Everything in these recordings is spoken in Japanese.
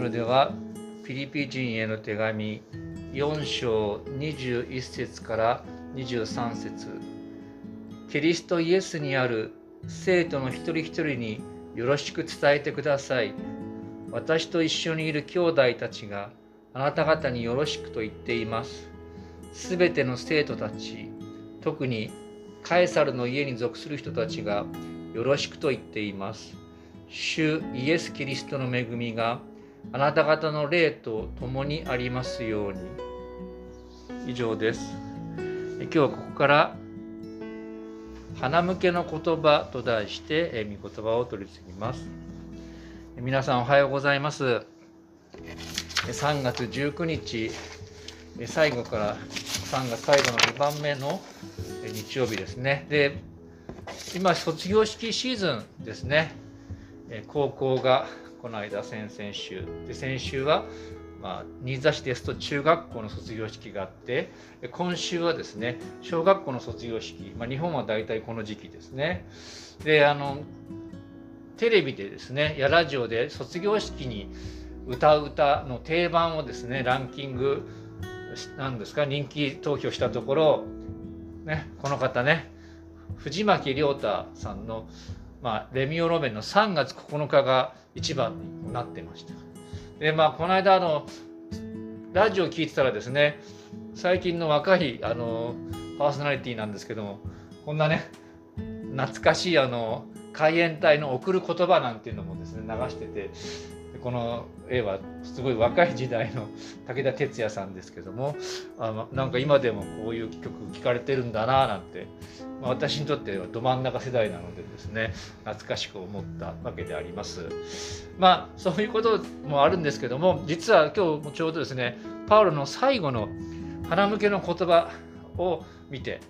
それではピリピ人への手紙4章21節から23節キリストイエスにある生徒の一人一人によろしく伝えてください。私と一緒にいる兄弟たちがあなた方によろしくと言っています。すべての生徒たち、特にカエサルの家に属する人たちがよろしくと言っています。主イエス・キリストの恵みがあなた方の霊と共にありますように。以上です。今日はここから花向けの言葉と題して御言葉を取り次ぎます。皆さんおはようございます。3月19日、最後から3月最後の2番目の日曜日ですね。で、今、卒業式シーズンですね。高校がこの間、先々週。で、先週は、まあ、新座市ですと中学校の卒業式があって今週はですね小学校の卒業式、まあ、日本は大体この時期ですねであのテレビでですねやラジオで卒業式に歌う歌の定番をですねランキングなんですか人気投票したところ、ね、この方ね藤巻亮太さんの、まあ、レミオロメンの3月9日が一番になってました。でまあこの間あのラジオ聞いてたらですね最近の若いあのパーソナリティなんですけどもこんなね懐かしいあの海援隊の送る言葉なんていうのもですね流しててこの絵はすごい若い時代の武田鉄矢さんですけどもあなんか今でもこういう曲聴かれてるんだななんて、まあ、私にとってはど真ん中世代なのでですね懐かしく思ったわけであります。まあそういうこともあるんですけども実は今日もちょうどですねパウロの最後の花向けの言葉を見て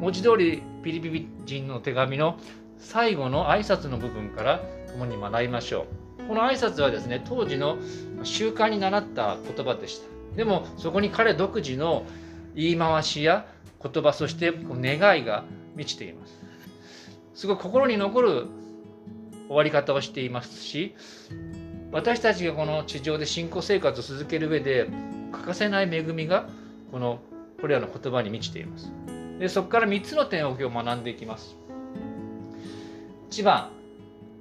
文字通りピリピリ人の手紙の最後の挨拶の部分から共に学びましょう。この挨拶はですね、当時の習慣に習った言葉でした。でも、そこに彼独自の言い回しや言葉、そして願いが満ちています。すごい心に残る終わり方をしていますし、私たちがこの地上で信仰生活を続ける上で欠かせない恵みがこのこれらの言葉に満ちています。でそこから3つの点を今日学んでいきます。1番。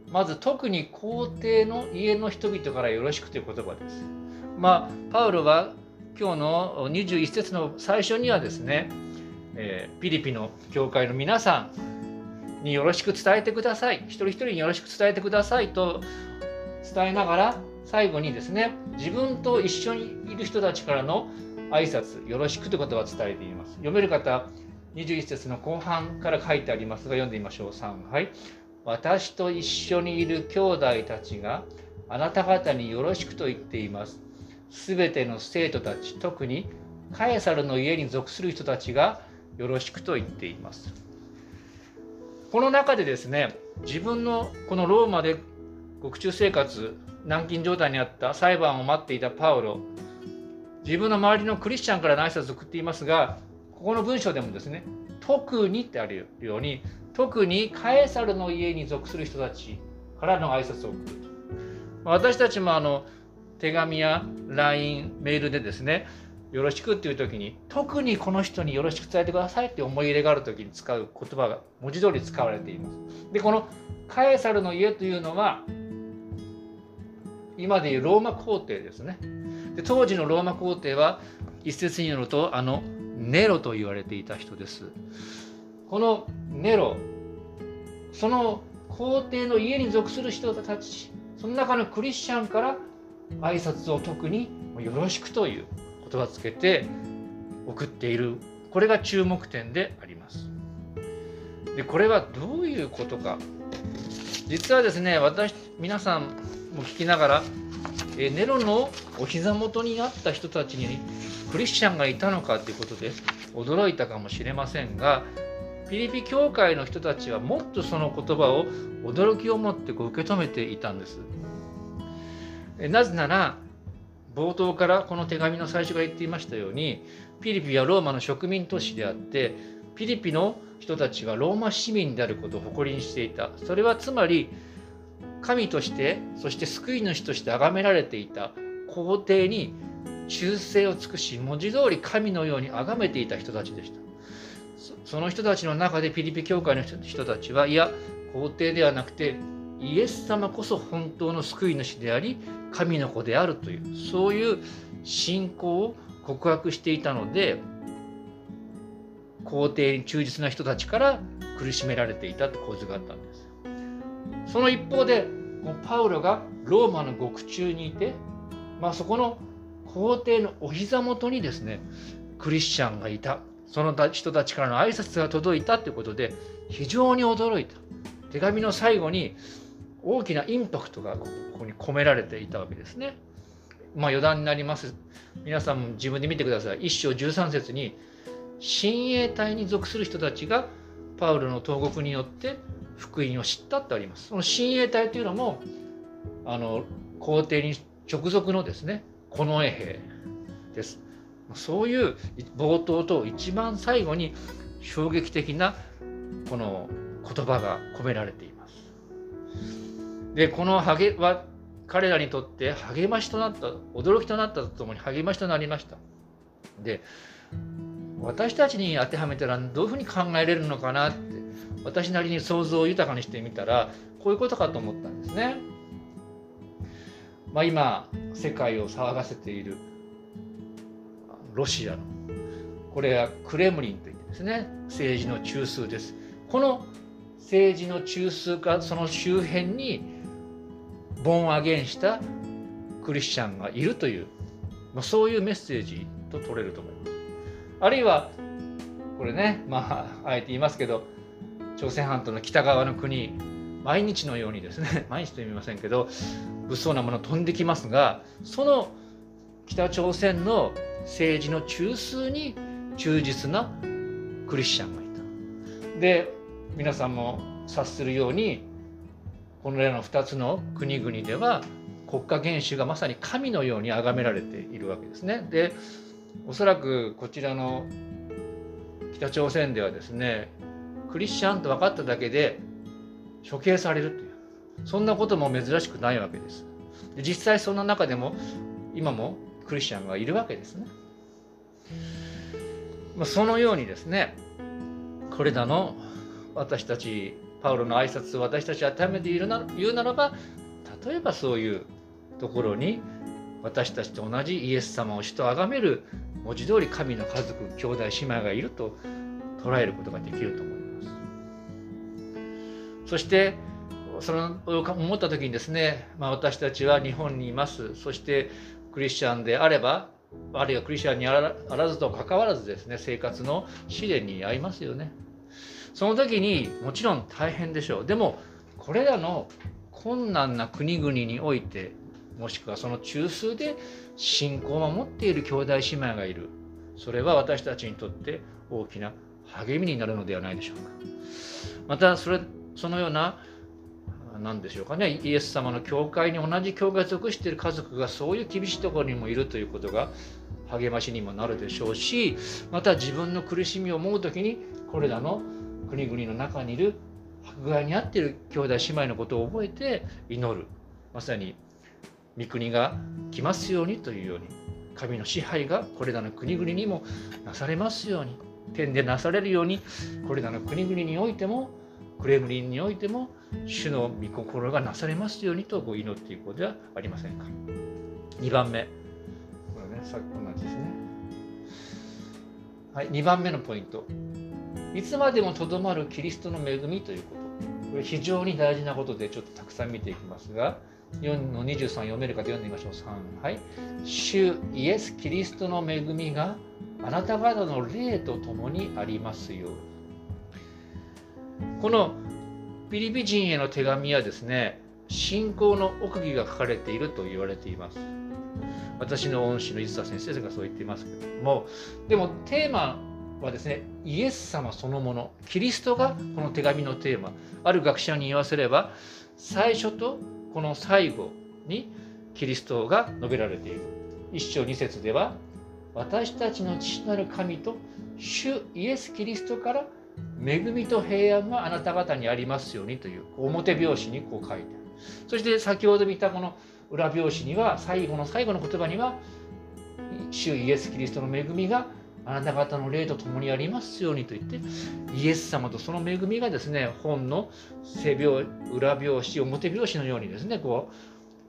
まず特に皇帝の家の人々からよろしくという言葉です。まあパウロは今日の21節の最初にはですね、えー、ピリピの教会の皆さんによろしく伝えてください。一人一人によろしく伝えてくださいと伝えながら最後にですね自分と一緒にいる人たちからの挨拶よろしくという言葉を伝えています。読める方21節の後半から書いてありますが読んでみましょう。3はい。私と一緒にいる兄弟たちがあなた方によろしくと言っています。すべての生徒たち、特にカエサルの家に属する人たちがよろしくと言っています。この中でですね、自分のこのローマで獄中生活、軟禁状態にあった裁判を待っていたパウロ、自分の周りのクリスチャンからの挨拶を送っていますが、ここの文章でもですね、特にってあるように、特にカエサルの家に属する人たちからの挨拶を送ると。私たちもあの手紙や LINE、メールでですね、よろしくっていう時に、特にこの人によろしく伝えてくださいって思い入れがある時に使う言葉が文字通り使われています。で、このカエサルの家というのは、今でいうローマ皇帝ですね。で当時のローマ皇帝は一説によるとあのネロと言われていた人です。このネロその皇帝の家に属する人たちその中のクリスチャンから挨拶を特によろしくという言葉をつけて送っている。これが注目点であります。でこれはどういうことか。実はですね私皆さんも聞きながらえネロのお膝元にあった人たちにクリスチャンがいたのかということで驚いたかもしれませんがピリピ教会の人たちはもっとその言葉を驚きを持ってこう受け止めていたんです。なぜなら冒頭からこの手紙の最初が言っていましたようにピリピはローマの植民都市であってピリピの人たちはローマ市民であることを誇りにしていたそれはつまり神としてそして救い主として崇められていた皇帝に忠誠を尽くし文字通り神のように崇めていた人たちでしたその人たちの中でピリピ教会の人たちはいや皇帝ではなくてイエス様こそ本当の救い主であり神の子であるというそういう信仰を告白していたので皇帝に忠実な人たちから苦しめられていたと構図があったんです。その一方でパウロがローマの獄中にいて、まあ、そこの皇帝のお膝元にですねクリスチャンがいた。その人たちからの挨拶が届いたということで非常に驚いた手紙の最後に大きなインパクトがここに込められていたわけですね。まあ余談になります。皆さんも自分で見てください。一章13節に親衛隊に属する人たちがパウロの投獄によって福音を知ったってあります。その親衛隊というのもあの皇帝に直属のですね近衛兵です。そういう冒頭と一番最後に衝撃的なこの言葉が込められています。でこの励は彼らにとって励ましとなった驚きとなったとともに励ましとなりました。で私たちに当てはめたらどういうふうに考えれるのかなって私なりに想像を豊かにしてみたらこういうことかと思ったんですね。まあ、今世界を騒がせているロシアのこれはクレムリンといってですね政治の中枢です。この政治の中枢かその周辺にボンアゲンしたクリスチャンがいるという、まあ、そういうメッセージと取れると思います。あるいはこれねまああえて言いますけど朝鮮半島の北側の国毎日のようにですね 毎日と言いませんけど物騒なもの飛んできますがその北朝鮮の政治の中枢に忠実なクリスチャンがいた。で皆さんも察するようにこの例の2つの国々では国家元首がまさに神のように崇められているわけですね。でおそらくこちらの北朝鮮ではですねクリスチャンと分かっただけで処刑されるというそんなことも珍しくないわけです。で実際そんな中でも今もクリスチャンがいるわけですね。まあ、そのようにですねこれらの私たちパウロの挨拶を私たちはためているな言うならば例えばそういうところに私たちと同じイエス様を主と崇める文字通り神の家族兄弟姉妹がいると捉えることができると思いますそしてその思った時にですね、まあ、私たちは日本にいますそしてクリスチャンであればあるいはクリスチャンにあらずとかかわらずですね生活の試練に遭いますよね。その時にもちろん大変でしょう。でもこれらの困難な国々においてもしくはその中枢で信仰を守っている兄弟姉妹がいる。それは私たちにとって大きな励みになるのではないでしょうか。またそれそのような何でしょうかね。イエス様の教会に同じ教会属している家族がそういう厳しいところにもいるということが励ましにもなるでしょうしまた自分の苦しみを思う時にこれらの国々の中にいる迫害に遭っている兄弟姉妹のことを覚えて祈る。まさに御国が来ますようにというように神の支配がこれらの国々にもなされますように天でなされるようにこれらの国々においてもクレムリンにおいても主の御心がなされますようにとご祈っていこうではありませんか？2番目これねさっき同じですねはい2番目のポイントいつまでもとどまるキリストの恵みということこれ非常に大事なことでちょっとたくさん見ていきますが4の23読めるかで読んでみましょう。3。はい。主イエス・キリストの恵みがあなた方の霊と共にありますように。このピリピ人への手紙はですね、信仰の奥義が書かれていると言われています。私の恩師の伊佐先生がそう言っていますけれども、でもテーマはですね、イエス様そのもの、キリストがこの手紙のテーマ。ある学者に言わせれば、最初とこの最後にキリストが述べられている一章二節では私たちの父なる神と主イエス・キリストから恵みと平安があなた方にありますようにという表拍子にこう書いてあるそして先ほど見たこの裏表紙には最後の最後の言葉には主イエス・キリストの恵みがあなた方の霊と共にありますようにと言ってイエス様とその恵みがですね本の背表裏表紙表表紙のようにですねこ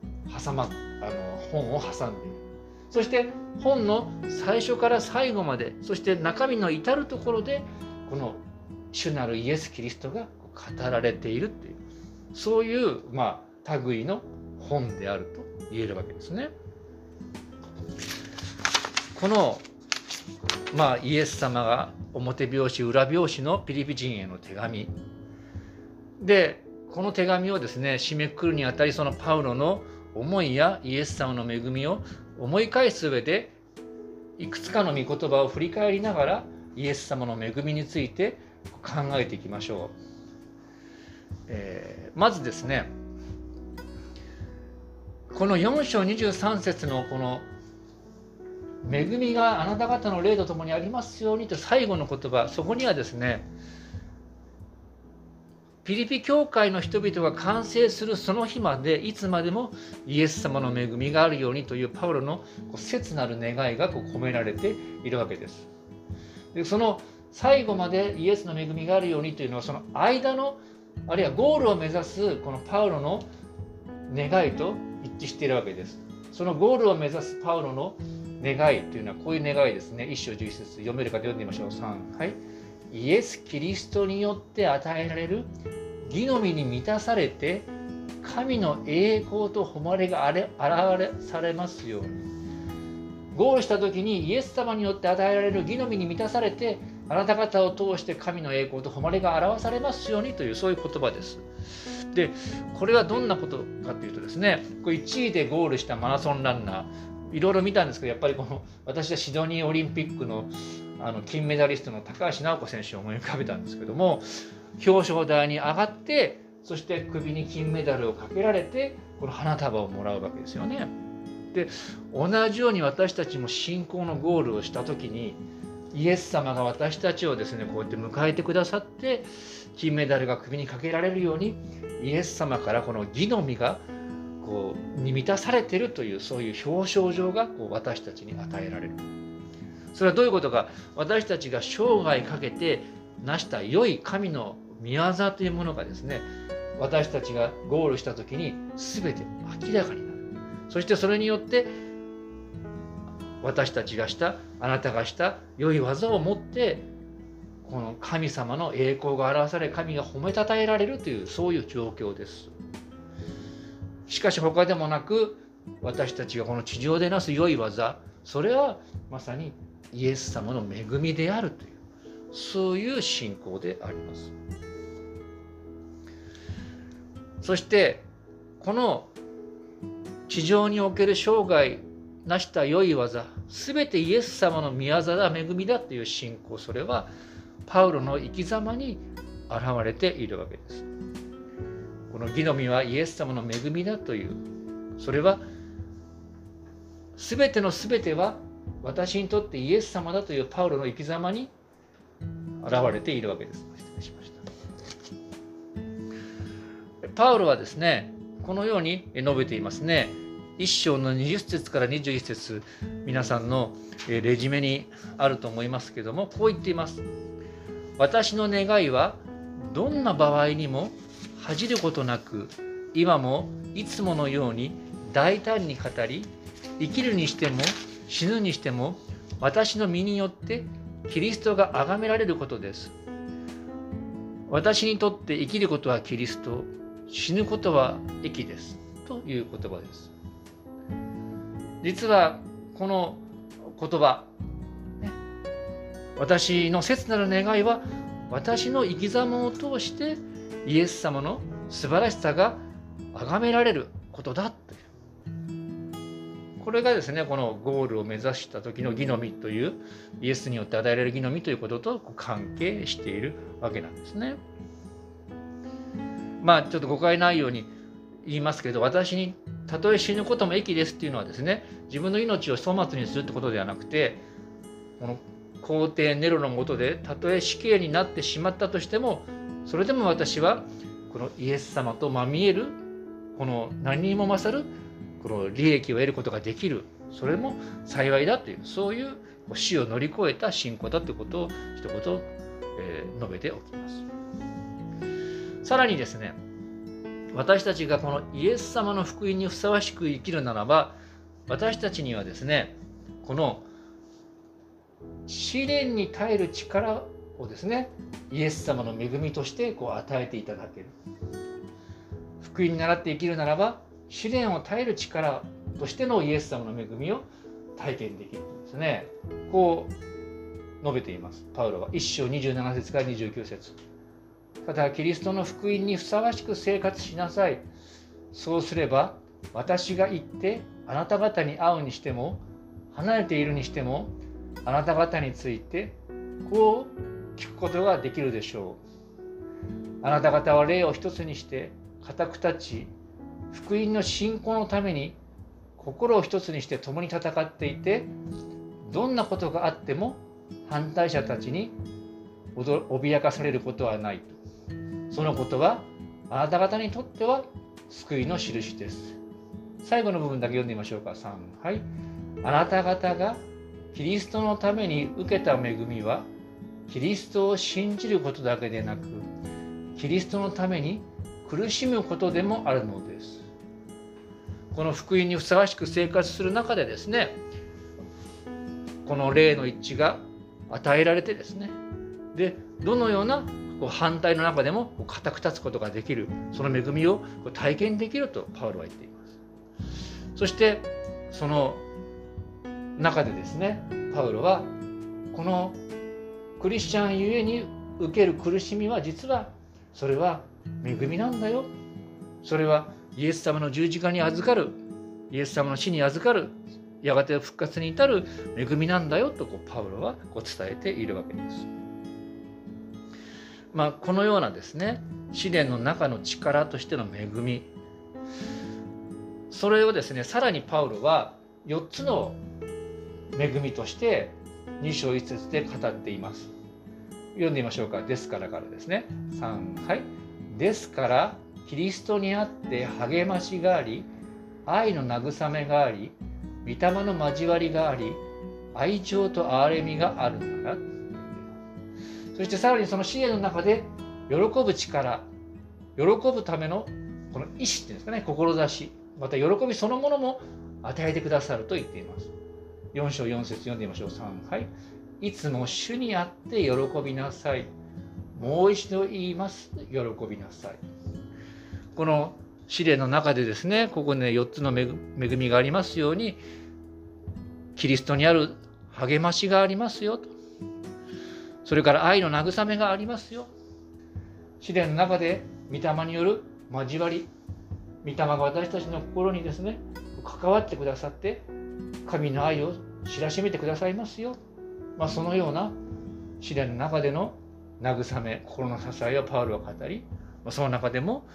う挟まあの本を挟んで。いるそして本の最初から最後までそして中身の至るところでこの主なるイエス・キリストが語られているというそういうまあ類の本であると言えるわけですね。このまあイエス様が表表紙裏表紙のピリピ人への手紙でこの手紙をですね締めくくるにあたりそのパウロの思いやイエス様の恵みを思い返す上でいくつかの御言葉を振り返りながらイエス様の恵みについて考えていきましょう。えー、まずですねこの4章23節のこの「恵みがあなた方の霊とともにありますように」と最後の言葉そこにはですねピリピ教会の人々が完成するその日までいつまでもイエス様の恵みがあるようにというパウロの切なる願いが込められているわけです。でその最後までイエスの恵みがあるようにというのはその間のあるいはゴールを目指すこのパウロの願いと一致しているわけです。そのゴールを目指すパウロの願いというのはこういう願いですね。一章11節読める方読んでみましょう。3。はい。イエス・キリストによって与えられる義の実に満たされて神の栄光と誉れがあれ現れされますようにゴールした時にイエス様によって与えられる義の実に満たされてあなた方を通して神の栄光と誉れが表されますようにというそういう言葉です。でこれはどんなことかというとですねこれ1位でゴールしたマラソンランナーいろいろ見たんですけどやっぱりこの私はシドニーオリンピックのあの金メダリストの高橋尚子選手を思い浮かべたんですけども表彰台に上がってそして首に金メダルをかけられてこの花束をもらうわけですよね。で同じように私たちも信仰のゴールをした時にイエス様が私たちをですねこうやって迎えてくださって金メダルが首にかけられるようにイエス様からこの義の実がこうに満たされてるというそういう表彰状がこう私たちに与えられる。それはどういうことか私たちが生涯かけて成した良い神の御業というものがですね私たちがゴールした時に全て明らかになるそしてそれによって私たちがしたあなたがした良い技をもってこの神様の栄光が表され神が褒めたたえられるというそういう状況ですしかし他でもなく私たちがこの地上でなす良い技それはまさにイエス様の恵みであるというそういう信仰であります。そしてこの地上における生涯成した良い技全てイエス様の宮座だ恵みだという信仰それはパウロの生き様に現れているわけです。この義の実はイエス様の恵みだというそれは全ての全ては私にとってイエス様だというパウロの生き様に現れているわけです。失礼しました。パウロはですね、このように述べていますね。1章の20節から21節皆さんのレジュメにあると思いますけどもこう言っています私の願いはどんな場合にも恥じることなく今もいつものように大胆に語り生きるにしても死ぬにしても私の身によってキリストが崇められることです。私にとって生きることはキリスト、死ぬことは益です。という言葉です。実はこの言葉、私の切なる願いは私の生き様を通してイエス様の素晴らしさが崇められることだというこれがですねこのゴールを目指した時の義の実というイエスによって与えられる義の実ということと関係しているわけなんですね。まあちょっと誤解ないように言いますけど私にたとえ死ぬことも益ですっていうのはですね自分の命を粗末にするってことではなくてこの皇帝ネロのもとでたとえ死刑になってしまったとしてもそれでも私はこのイエス様とまみえるこの何にも勝るこの利益を得ることができる。それも幸いだというそういう死を乗り越えた信仰だということを一言、えー、述べておきます。さらにですね私たちがこのイエス様の福音にふさわしく生きるならば私たちにはですねこの試練に耐える力をですねイエス様の恵みとしてこう与えていただける。福音に倣って生きるならば試練を耐える力としてのイエス様の恵みを体験できるんですねこう述べています。パウロは。1章27節から29節。ただキリストの福音にふさわしく生活しなさい。そうすれば私が行ってあなた方に会うにしても離れているにしてもあなた方についてこう聞くことができるでしょう。あなた方は霊を一つにして固く立ち福音の信仰のために心を一つにして共に戦っていてどんなことがあっても反対者たちに脅かされることはないと。そのことはあなた方にとっては救いの印です。最後の部分だけ読んでみましょうか。3はい。あなた方がキリストのために受けた恵みはキリストを信じることだけでなくキリストのために苦しむことでもあるのです。この福音にふさわしく生活する中でですねこの霊の一致が与えられてですねでどのようなこう反対の中でも固く立つことができるその恵みを体験できるとパウロは言っていますそしてその中でですねパウロはこのクリスチャンゆえに受ける苦しみは実はそれは恵みなんだよそれはイエス様の十字架に預かるイエス様の死に預かるやがて復活に至る恵みなんだよとこうパウロはこう伝えているわけです。まあ、このようなですね試練の中の力としての恵みそれをですねさらにパウロは4つの恵みとして2章1節で語っています。読んでみましょうか。ですからからですね。3はい。ですからキリストにあって励ましがあり愛の慰めがあり御霊の交わりがあり愛情と憐れみがあるならそしてさらにその試練の中で喜ぶ力喜ぶためのこの意志っていうんですかね志また喜びそのものも与えてくださると言っています。4章4節読んでみましょう。3はいいつも主にあって喜びなさい。もう一度言います。喜びなさい。この試練の中でですねここね4つの恵みがありますようにキリストにある励ましがありますよと。それから愛の慰めがありますよ。試練の中で御霊による交わり御霊が私たちの心にですね関わってくださって神の愛を知らしめてくださいますよ、まあ、そのような試練の中での慰め心の支えをパウロは語りまその中でも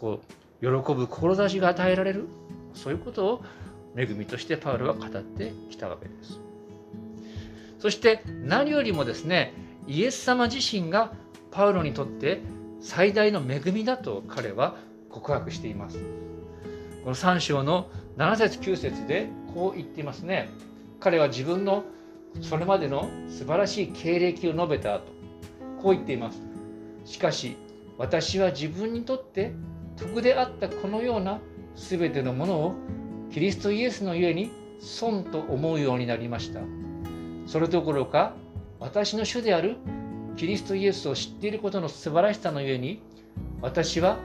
こう喜ぶ志が与えられる。そういうことを恵みとしてパウロは語ってきたわけです。そして何よりもですねイエス様自身がパウロにとって最大の恵みだと彼は告白しています。この3章の7節9節でこう言っていますね。彼は自分のそれまでの素晴らしい経歴を述べた後こう言っています。しかし私は自分にとって徳であったこのような全てのものをキリストイエスのゆえに損と思うようになりました。それどころか私の主であるキリストイエスを知っていることの素晴らしさのゆえに私は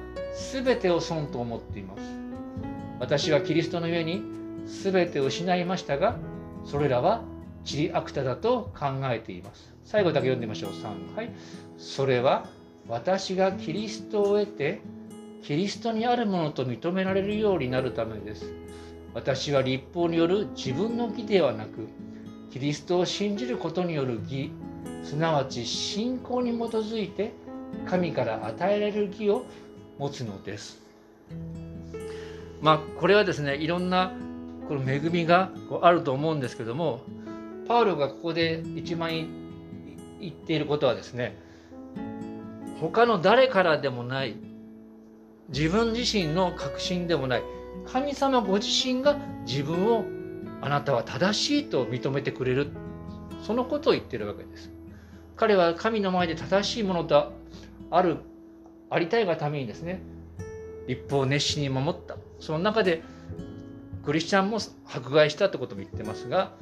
全てを損と思っています。私はキリストのゆえに全てを失いましたがそれらはチリアクタだと考えています。最後だけ読んでみましょう。3。はい。それは私がキリストを得てキリストにあるものと認められるようになるためです。私は立法による自分の義ではなく、キリストを信じることによる義、すなわち信仰に基づいて神から与えられる義を持つのです。まあこれはですねいろんなこの恵みがあると思うんですけどもパウロがここで一番言っていることはですね他の誰からでもない自分自身の確信でもない神様ご自身が自分をあなたは正しいと認めてくれる。そのことを言ってるわけです。彼は神の前で正しいものとあるありたいがためにですね立法を熱心に守った。その中でクリスチャンも迫害したってことも言ってますが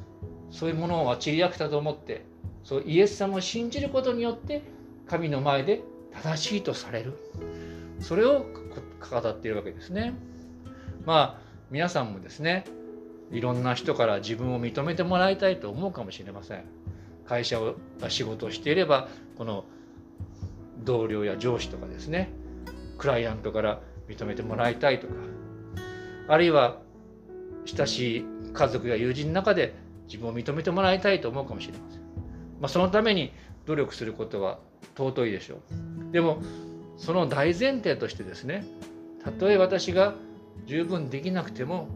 そういうものをちりやくたと思ってそうイエス様を信じることによって神の前で正しいとされる。それを語っているわけですね。まあ皆さんもですねいろんな人から自分を認めてもらいたいと思うかもしれません。会社を仕事をしていればこの同僚や上司とかですねクライアントから認めてもらいたいとかあるいは親しい家族や友人の中で自分を認めてもらいたいと思うかもしれません、まあ、そのために努力することは尊いでしょう。でもその大前提としてですねたとえ私が十分できなくても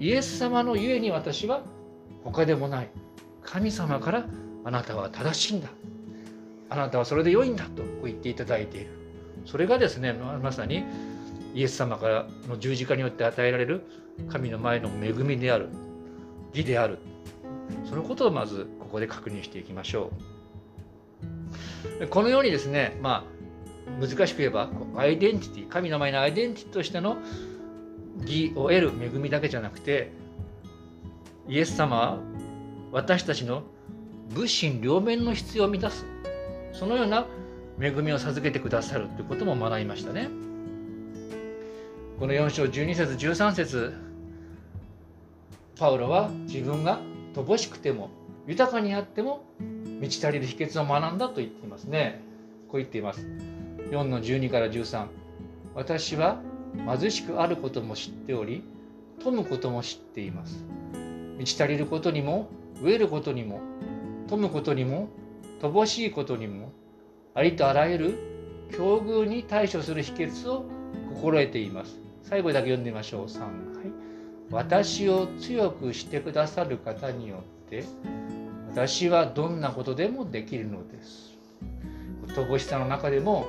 イエス様のゆえに私は他でもない。神様からあなたは正しいんだ。あなたはそれで良いんだと言っていただいている。それがですねまさにイエス様からの十字架によって与えられる神の前の恵みである義である。そのことをまずここで確認していきましょう。このようにですねまあ難しく言えばアイデンティティ神の前のアイデンティティとしての義を得る恵みだけじゃなくてイエス様は私たちの物心両面の必要を満たすそのような恵みを授けてくださるということも学びましたね。この4章12節13節パウロは自分が乏しくても豊かにあっても満ち足りる秘訣を学んだと言っていますね。こう言っています。4の12から13。私は貧しくあることも知っており、富むことも知っています。満ち足りることにも、飢えることにも、富むことにも、乏しいことにも、ありとあらゆる境遇に対処する秘訣を心得ています。最後だけ読んでみましょう。3。はい。私を強くしてくださる方によって、私はどんなことでもできるのです。乏しさの中でも、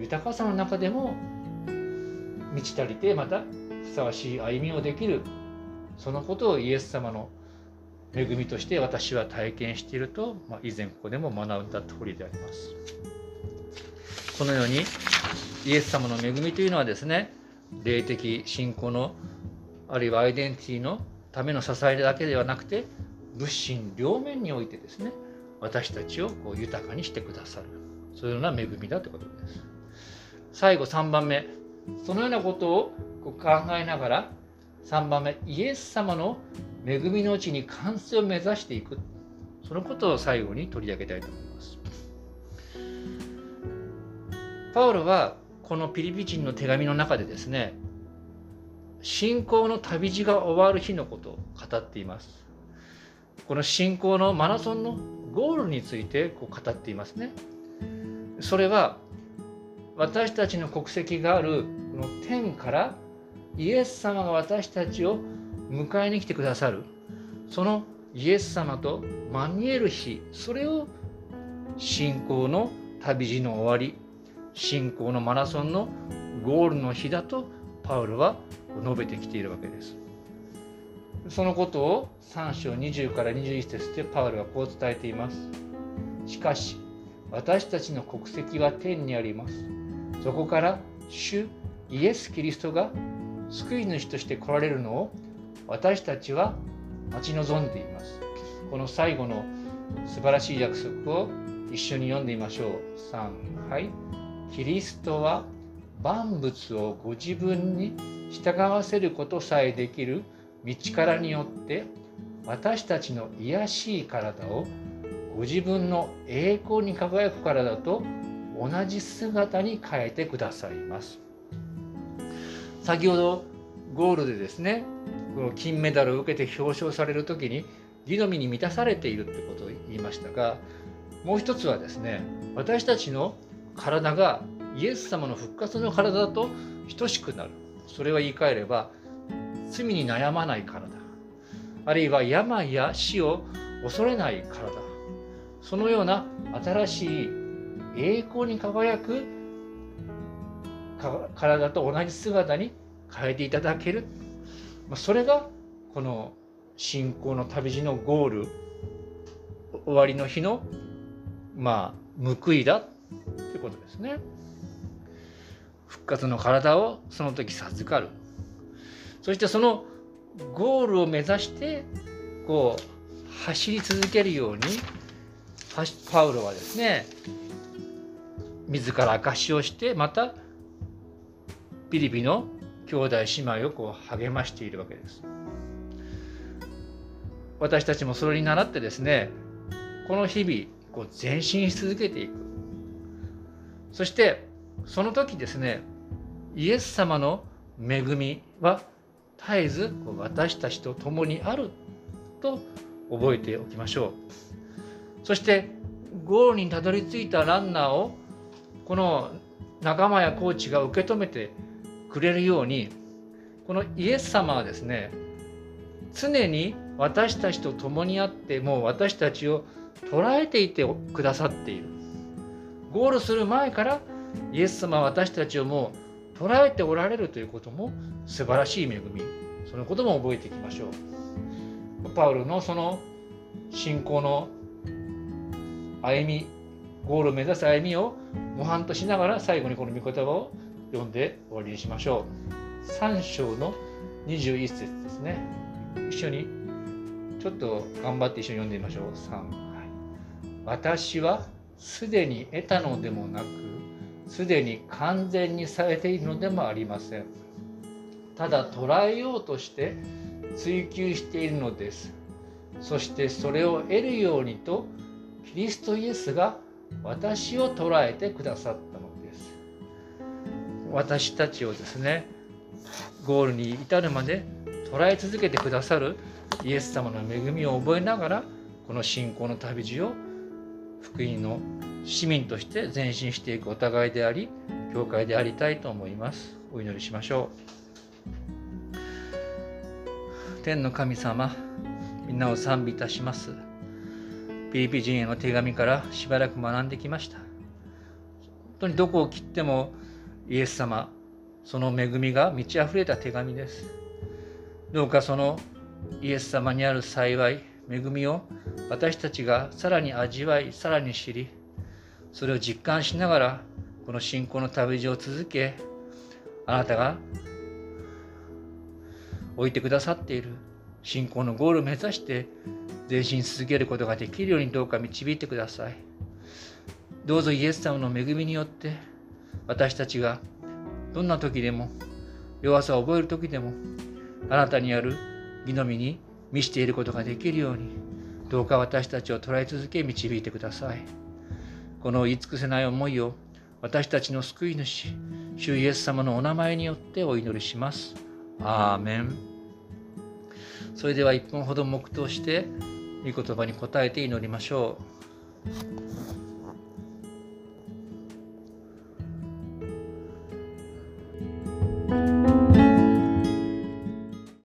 豊かさの中でも、満ち足りて、またふさわしい歩みをできる。そのことをイエス様の恵みとして私は体験していると、まあ、以前ここでも学んだ通りであります。このようにイエス様の恵みというのはですね霊的信仰のあるいはアイデンティティのための支えだけではなくて物心両面においてですね私たちをこう豊かにしてくださるそういうような恵みだということです最後3番目そのようなことを考えながら3番目イエス様の恵みのうちに完成を目指していく。そのことを最後に取り上げたいと思います。パウロはこのピリピ人の手紙の中でですね信仰の旅路が終わる日のことを語っています。この信仰のマラソンのゴールについてこう語っていますね。それは私たちの国籍があるこの天からイエス様が私たちを迎えに来てくださるそのイエス様とマニエル日それを信仰の旅路の終わり信仰のマラソンのゴールの日だとパウロは述べてきているわけです。そのことを3章20から21節でパウロはこう伝えています。しかし私たちの国籍は天にあります。そこから主イエス・キリストが救い主として来られるのを私たちは待ち望んでいます。この最後の素晴らしい約束を一緒に読んでみましょう。3、はい。キリストは万物をご自分に従わせることさえできる道からによって私たちの癒しい体をご自分の栄光に輝く体と同じ姿に変えてくださいます。先ほどゴールでですねこの金メダルを受けて表彰される時に義の実に満たされているってことを言いましたがもう一つはですね私たちの体がイエス様の復活の体だと等しくなる。それは言い換えれば罪に悩まない体。あるいは病や死を恐れない体。そのような新しい栄光に輝く体と同じ姿に変えていただける、まあ、それがこの信仰の旅路のゴール終わりの日のまあ報いだ。ということですね。復活の体をその時授かる。そしてそのゴールを目指してこう走り続けるようにパウロはですね自ら証しをしてまたピリピの兄弟姉妹をこう励ましているわけです。私たちもそれに倣ってですねこの日々こう前進し続けていくそしてその時ですねイエス様の恵みは絶えず私たちと共にあると覚えておきましょうそしてゴールにたどり着いたランナーをこの仲間やコーチが受け止めてくれるようにこのイエス様はですね常に私たちと共にあってもう私たちを捉えていてくださっている。ゴールする前からイエス様は私たちをもう捉えておられるということも素晴らしい恵み。そのことも覚えていきましょう。パウロのその信仰の歩みゴールを目指す歩みを模範としながら最後にこの御言葉を読んで終わりにしましょう。3章の21節ですね。一緒にちょっと頑張って一緒に読んでみましょう。3、はい、私はすでに得たのでもなくすでに完全にされているのでもありません。ただ捉えようとして追求しているのです。そしてそれを得るようにとキリストイエスが私を捉えてくださったのです。私たちをですねゴールに至るまで捉え続けてくださるイエス様の恵みを覚えながらこの信仰の旅路を福音の市民として前進していくお互いであり教会でありたいと思います。お祈りしましょう。天の神様みんなを賛美いたします。ピリピ人への手紙からしばらく学んできました。本当にどこを切ってもイエス様その恵みが満ち溢れた手紙です。どうかそのイエス様にある幸い恵みを私たちがさらに味わいさらに知りそれを実感しながらこの信仰の旅路を続けあなたが置いてくださっている。信仰のゴールを目指して前進し続けることができるようにどうか導いてください。どうぞイエス様の恵みによって私たちがどんな時でも弱さを覚える時でもあなたにある義の実に満ちていることができるようにどうか私たちを捉え続け導いてください。この言い尽くせない思いを私たちの救い主主イエス様のお名前によってお祈りします。アーメン。それでは1分ほど黙祷して御言葉に答えて祈りましょう。